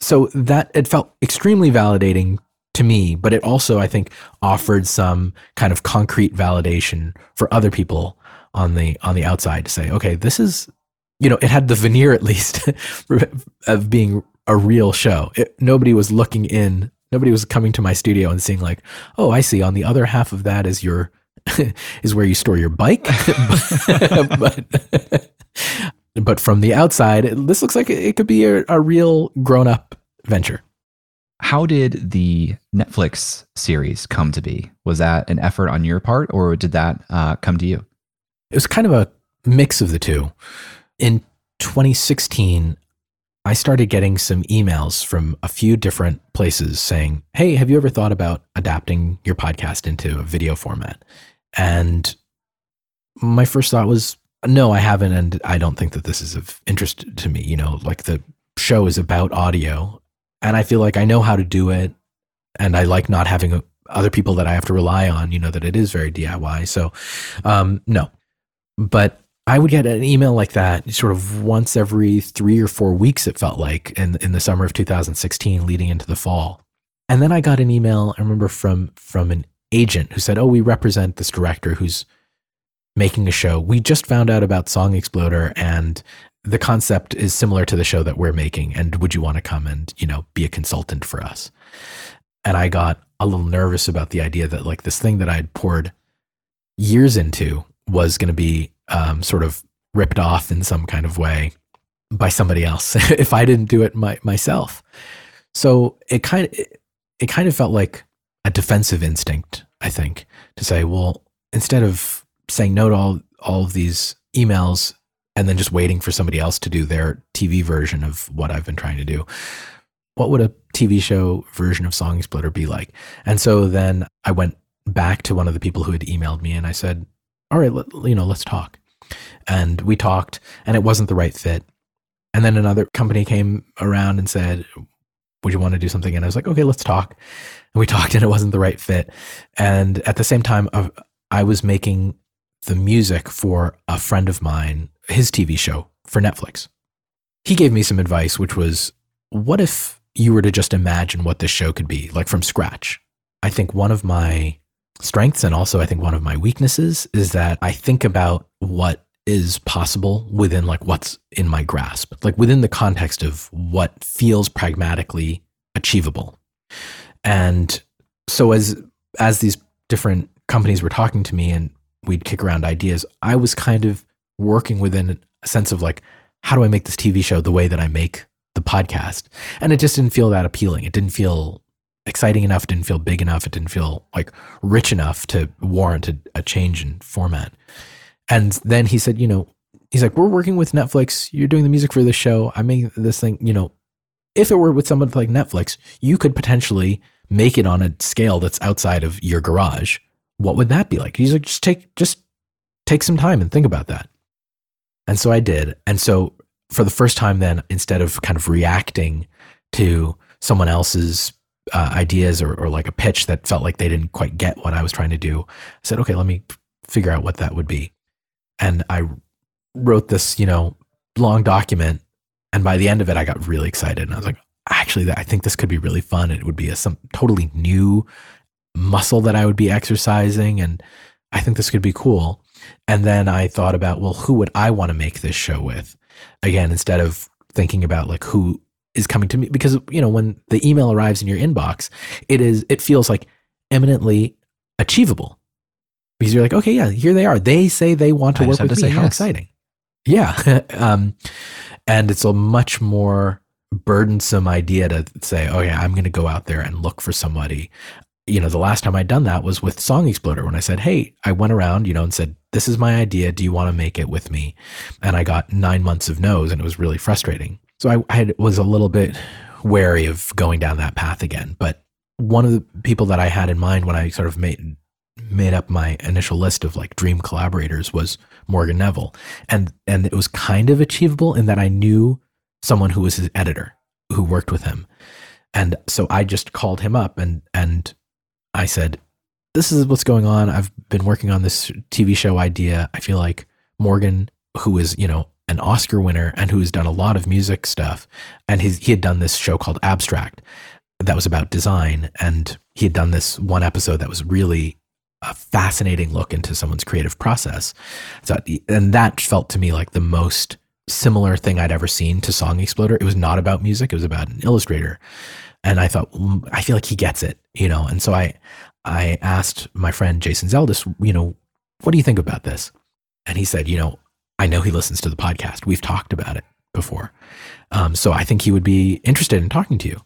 So that it felt extremely validating to me, but it also I think offered some kind of concrete validation for other people on the on the outside to say, okay, this is you know, it had the veneer at least of being a real show. It, nobody was looking in, nobody was coming to my studio and seeing like, oh, I see. On the other half of that is your is where you store your bike. but, but from the outside, this looks like it could be a, a real grown up venture. How did the Netflix series come to be? Was that an effort on your part, or did that uh, come to you? It was kind of a mix of the two. In 2016, I started getting some emails from a few different places saying, Hey, have you ever thought about adapting your podcast into a video format? And my first thought was, No, I haven't. And I don't think that this is of interest to me. You know, like the show is about audio, and I feel like I know how to do it. And I like not having a, other people that I have to rely on, you know, that it is very DIY. So, um, no. But I would get an email like that sort of once every three or four weeks, it felt like in, in the summer of 2016 leading into the fall. And then I got an email, I remember from from an agent who said, Oh, we represent this director who's making a show. We just found out about Song Exploder and the concept is similar to the show that we're making. And would you want to come and, you know, be a consultant for us? And I got a little nervous about the idea that like this thing that I'd poured years into was going to be um, sort of ripped off in some kind of way by somebody else if I didn't do it my, myself. So it kind of it, it kind of felt like a defensive instinct, I think, to say, well, instead of saying no to all all of these emails and then just waiting for somebody else to do their TV version of what I've been trying to do, what would a TV show version of Song Exploder be like? And so then I went back to one of the people who had emailed me and I said, all right, let, you know, let's talk. And we talked, and it wasn't the right fit. And then another company came around and said, would you want to do something? And I was like, okay, let's talk. And we talked, and it wasn't the right fit. And at the same time, I was making the music for a friend of mine, his TV show for Netflix. He gave me some advice, which was, what if you were to just imagine what this show could be, like from scratch? I think one of my strengths and also I think one of my weaknesses is that I think about what is possible within like what's in my grasp, like within the context of what feels pragmatically achievable. And so as as these different companies were talking to me and we'd kick around ideas, I was kind of working within a sense of like, how do I make this TV show the way that I make the podcast? And it just didn't feel that appealing. It didn't feel exciting enough. It didn't feel big enough. It didn't feel like rich enough to warrant a, a change in format. And then he said, you know, he's like, we're working with Netflix. You're doing the music for this show. I made this thing, you know, if it were with someone like Netflix, you could potentially make it on a scale that's outside of your garage. What would that be like? He's like, just take, just take some time and think about that. And so I did. And so for the first time, then instead of kind of reacting to someone else's uh, ideas or, or like a pitch that felt like they didn't quite get what I was trying to do, I said, okay, let me figure out what that would be. And I wrote this, you know, long document. And by the end of it, I got really excited. And I was like, actually, I think this could be really fun. It would be a some totally new muscle that I would be exercising. And I think this could be cool. And then I thought about, well, who would I want to make this show with? Again, instead of thinking about like who is coming to me because you know when the email arrives in your inbox it is it feels like eminently achievable because you're like okay yeah here they are they say they want to I work with to me how yes. exciting yeah um, and it's a much more burdensome idea to say oh yeah i'm going to go out there and look for somebody you know the last time i'd done that was with song exploder when i said hey i went around you know and said this is my idea. Do you want to make it with me? And i got nine months of no's and it was really frustrating. So I, I was a little bit wary of going down that path again. But one of the people that I had in mind when I sort of made made up my initial list of like dream collaborators was Morgan Neville, and and it was kind of achievable in that I knew someone who was his editor who worked with him, and so I just called him up and and I said, "This is what's going on. I've been working on this TV show idea. I feel like Morgan, who is you know an Oscar winner and who's done a lot of music stuff. And he's, he had done this show called Abstract that was about design. And he had done this one episode that was really a fascinating look into someone's creative process. So, and that felt to me like the most similar thing I'd ever seen to Song Exploder. It was not about music, it was about an illustrator. And I thought, "Mm, I feel like he gets it, you know? And so I, I asked my friend Jason Zeldes, you know, what do you think about this? And he said, you know, I know he listens to the podcast. We've talked about it before. Um, so I think he would be interested in talking to you.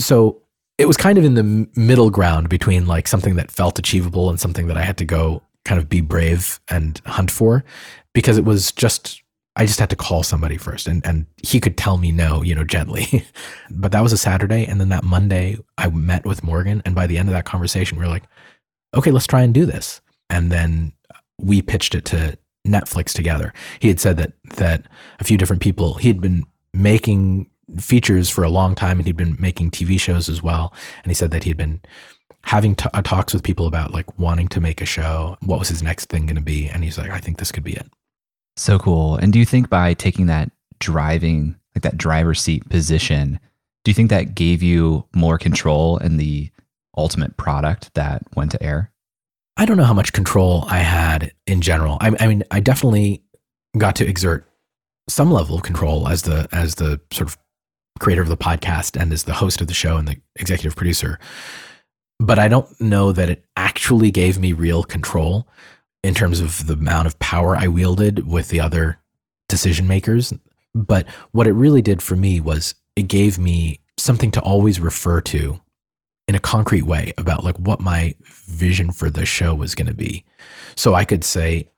so it was kind of in the middle ground between like something that felt achievable and something that I had to go kind of be brave and hunt for because it was just I just had to call somebody first and and he could tell me no, you know, gently. but that was a Saturday and then that Monday I met with Morgan and by the end of that conversation we were like, okay, let's try and do this. And then we pitched it to Netflix together. He had said that that a few different people he had been making features for a long time and he'd been making TV shows as well. And he said that he'd been having t- uh, talks with people about like wanting to make a show. What was his next thing going to be? And he's like, I think this could be it. So cool. And do you think by taking that driving, like that driver's seat position, do you think that gave you more control in the ultimate product that went to air? I don't know how much control I had in general. I, I mean, I definitely got to exert some level of control as the as the sort of creator of the podcast and as the host of the show and the executive producer. But I don't know that it actually gave me real control in terms of the amount of power I wielded with the other decision makers. But what it really did for me was it gave me something to always refer to in a concrete way about like what my vision for the show was going to be. So I could say,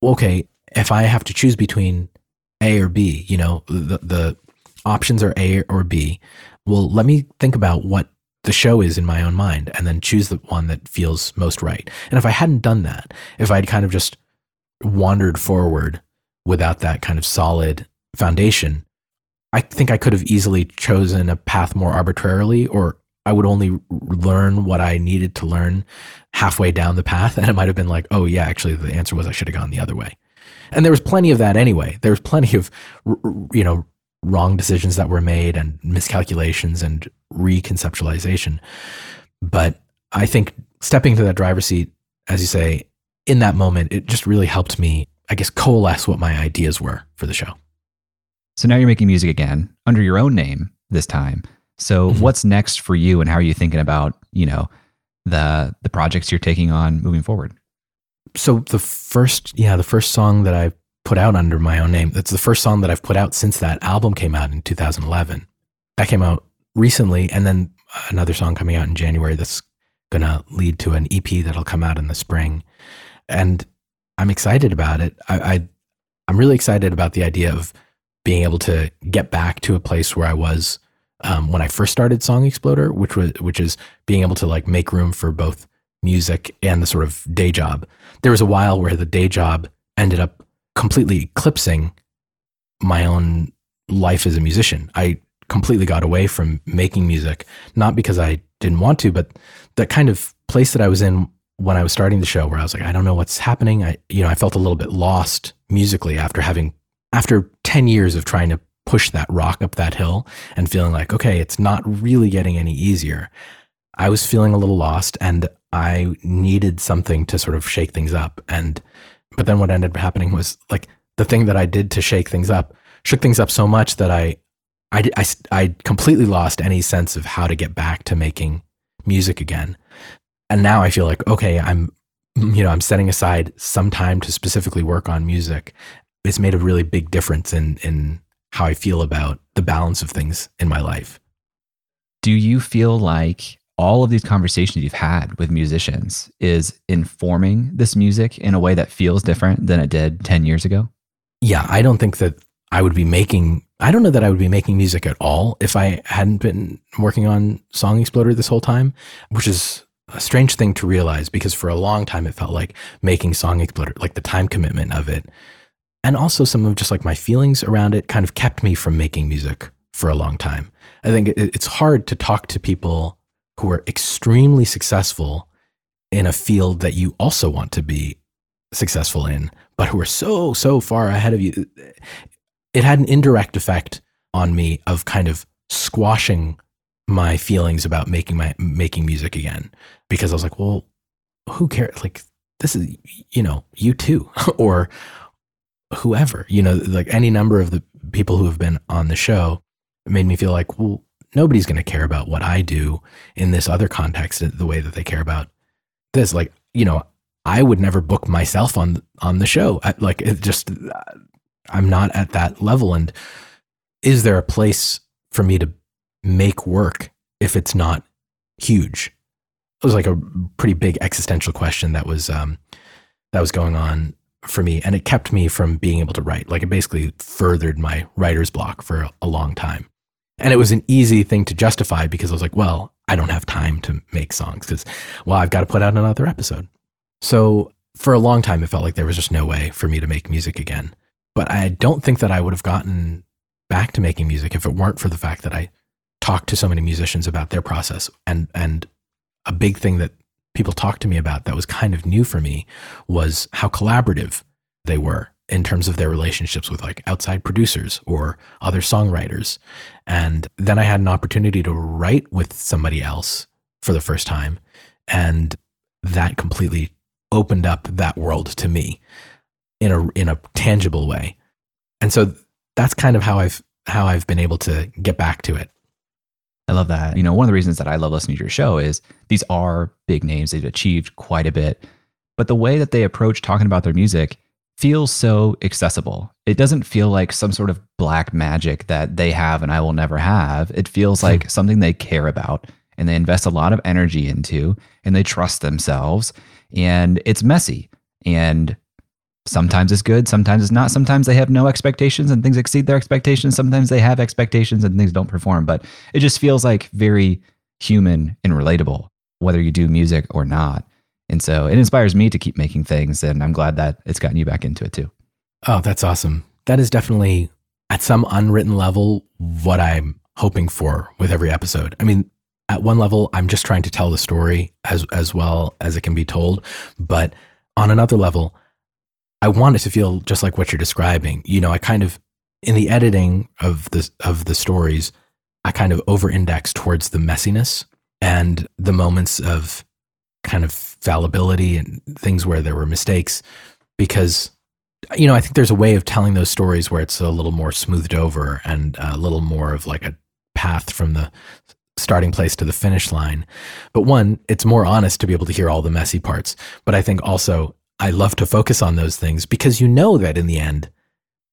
okay, if I have to choose between A or B, you know, the, the options are A or B. Well, let me think about what the show is in my own mind and then choose the one that feels most right. And if I hadn't done that, if I'd kind of just wandered forward without that kind of solid foundation, I think I could have easily chosen a path more arbitrarily or I would only learn what I needed to learn halfway down the path. And it might have been like, oh, yeah, actually, the answer was I should have gone the other way. And there was plenty of that anyway. There was plenty of, you know, wrong decisions that were made and miscalculations and reconceptualization. But I think stepping into that driver's seat, as you say, in that moment, it just really helped me, I guess, coalesce what my ideas were for the show. So now you're making music again under your own name this time. So mm-hmm. what's next for you and how are you thinking about, you know, the the projects you're taking on moving forward? So the first yeah, the first song that I put out under my own name. That's the first song that I've put out since that album came out in 2011. That came out recently, and then another song coming out in January that's going to lead to an EP that'll come out in the spring. And I'm excited about it. I, I I'm really excited about the idea of being able to get back to a place where I was um, when I first started Song Exploder, which was which is being able to like make room for both music and the sort of day job. There was a while where the day job ended up completely eclipsing my own life as a musician. I completely got away from making music, not because I didn't want to, but that kind of place that I was in when I was starting the show where I was like, I don't know what's happening. I, you know, I felt a little bit lost musically after having, after 10 years of trying to push that rock up that hill and feeling like, okay, it's not really getting any easier. I was feeling a little lost and I needed something to sort of shake things up. And but then what ended up happening was like the thing that I did to shake things up shook things up so much that I, I, I, I completely lost any sense of how to get back to making music again. And now I feel like, okay, I'm, you know, I'm setting aside some time to specifically work on music. It's made a really big difference in, in how I feel about the balance of things in my life. Do you feel like all of these conversations you've had with musicians is informing this music in a way that feels different than it did 10 years ago? Yeah, I don't think that I would be making I don't know that I would be making music at all if I hadn't been working on Song Exploder this whole time, which is a strange thing to realize because for a long time it felt like making Song Exploder, like the time commitment of it, and also some of just like my feelings around it kind of kept me from making music for a long time. I think it's hard to talk to people who are extremely successful in a field that you also want to be successful in, but who are so, so far ahead of you. It had an indirect effect on me of kind of squashing my feelings about making my making music again because I was like, well, who cares? Like this is you know U2 or whoever you know like any number of the people who have been on the show made me feel like well nobody's going to care about what I do in this other context the way that they care about this. Like, you know, I would never book myself on on the show. I, like, it just I'm not at that level. And is there a place for me to make work if it's not huge? It was like a pretty big existential question that was um, that was going on for me, and it kept me from being able to write. Like it basically furthered my writer's block for a long time. And it was an easy thing to justify because I was like, well, I don't have time to make songs because, well, I've got to put out another episode. So for a long time, it felt like there was just no way for me to make music again. But I don't think that I would have gotten back to making music if it weren't for the fact that I talked to so many musicians about their process. And, and a big thing that people talked to me about that was kind of new for me was how collaborative they were in terms of their relationships with like outside producers or other songwriters. And then I had an opportunity to write with somebody else for the first time. And that completely opened up that world to me in a in a tangible way. And so that's kind of how I've how I've been able to get back to it. I love that. You know, one of the reasons that I love listening to your show is these are big names. They've achieved quite a bit. But the way that they approach talking about their music feels so accessible. It doesn't feel like some sort of black magic that they have and I will never have. It feels Hmm. like something they care about and they invest a lot of energy into and they trust themselves and it's messy and sometimes it's good, sometimes it's not. Sometimes they have no expectations and things exceed their expectations. Sometimes they have expectations and things don't perform, but it just feels like very human and relatable whether you do music or not. And so it inspires me to keep making things. And I'm glad that it's gotten you back into it too. Oh, that's awesome. That is definitely at some unwritten level what I'm hoping for with every episode. I mean, at one level, I'm just trying to tell the story as as well as it can be told, but on another level, I want it to feel just like what you're describing. You know, I kind of in the editing of the of the stories, I kind of over-index towards the messiness and the moments of kind of fallibility and things where there were mistakes because you know, I think there's a way of telling those stories where it's a little more smoothed over and a little more of like a path from the starting place to the finish line. But one, it's more honest to be able to hear all the messy parts. But I think also I love to focus on those things because you know that in the end,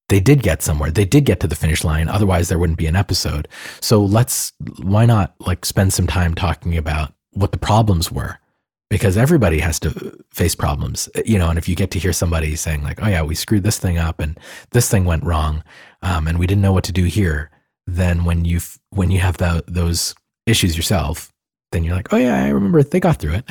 they did get somewhere. They did get to the finish line. Otherwise, there wouldn't be an episode. So let's, why not like spend some time talking about what the problems were? Because everybody has to face problems, you know. And if you get to hear somebody saying like, "Oh yeah, we screwed this thing up and this thing went wrong, um, and we didn't know what to do here," then when you when you have the, those issues yourself, then you're like, "Oh yeah, I remember they got through it."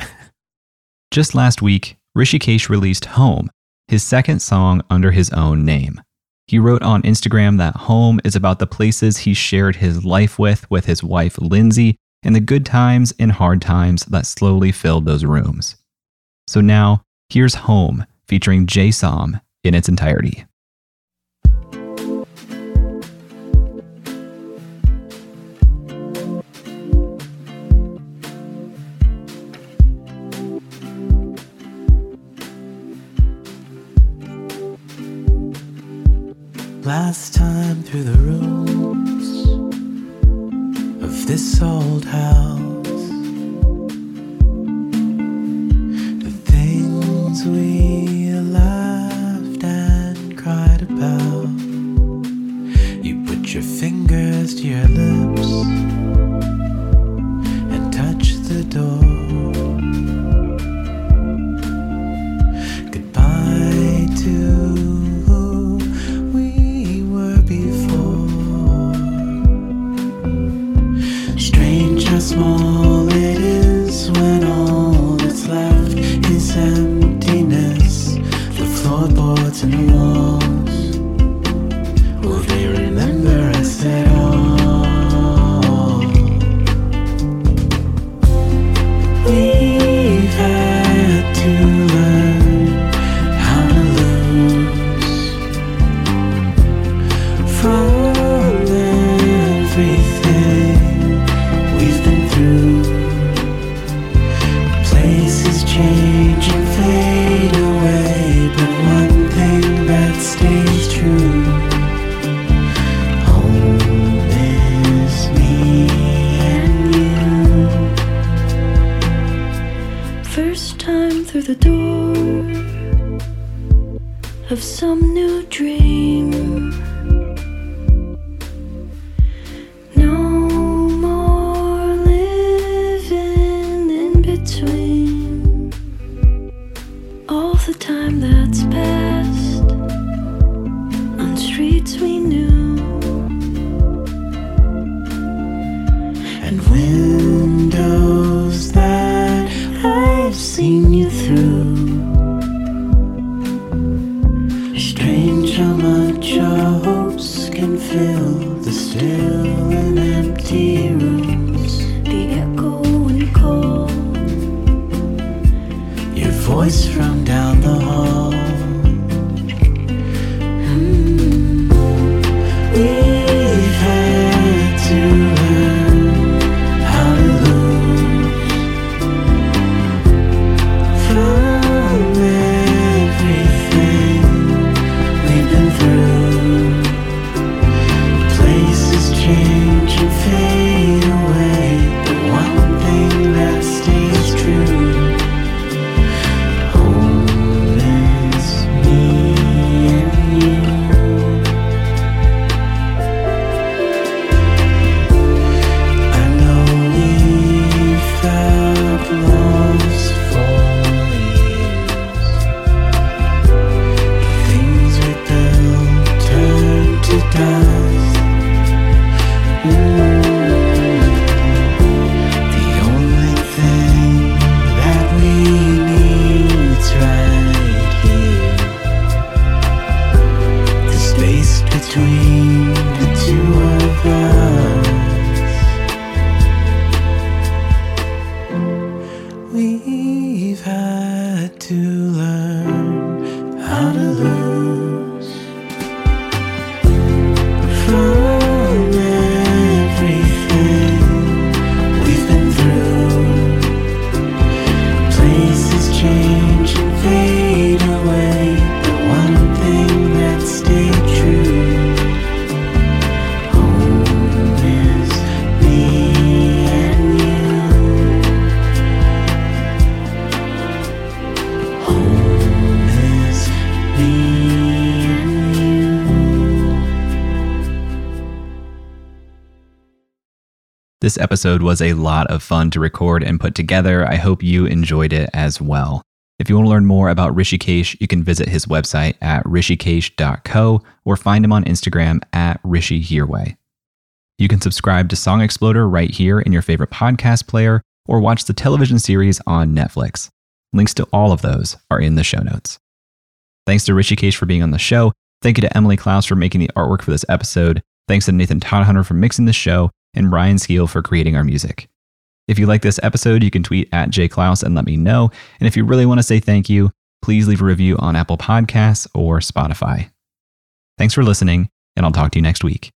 Just last week, Hrishikesh released Home, his second song under his own name. He wrote on Instagram that Home is about the places he shared his life with with his wife Lindsay and the good times and hard times that slowly filled those rooms. So now, here's Home featuring Jay Som in its entirety. Last time through the episode was a lot of fun to record and put together. I hope you enjoyed it as well. If you want to learn more about Hrishikesh, you can visit his website at rishikesh.co or find him on Instagram at Hrishi Hirway. You can subscribe to Song Exploder right here in your favorite podcast player or watch the television series on Netflix. Links to all of those are in the show notes. Thanks to Hrishikesh for being on the show. Thank you to Emily Clouse for making the artwork for this episode. Thanks to Nathan Todhunter for mixing the show and Ryan Skeel for creating our music. If you like this episode, you can tweet at jayclouse and let me know. And if you really want to say thank you, please leave a review on Apple Podcasts or Spotify. Thanks for listening, and I'll talk to you next week.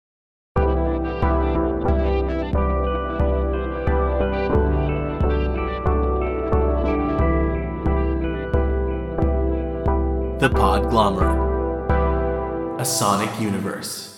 The Podglomerate. A Sonic Universe.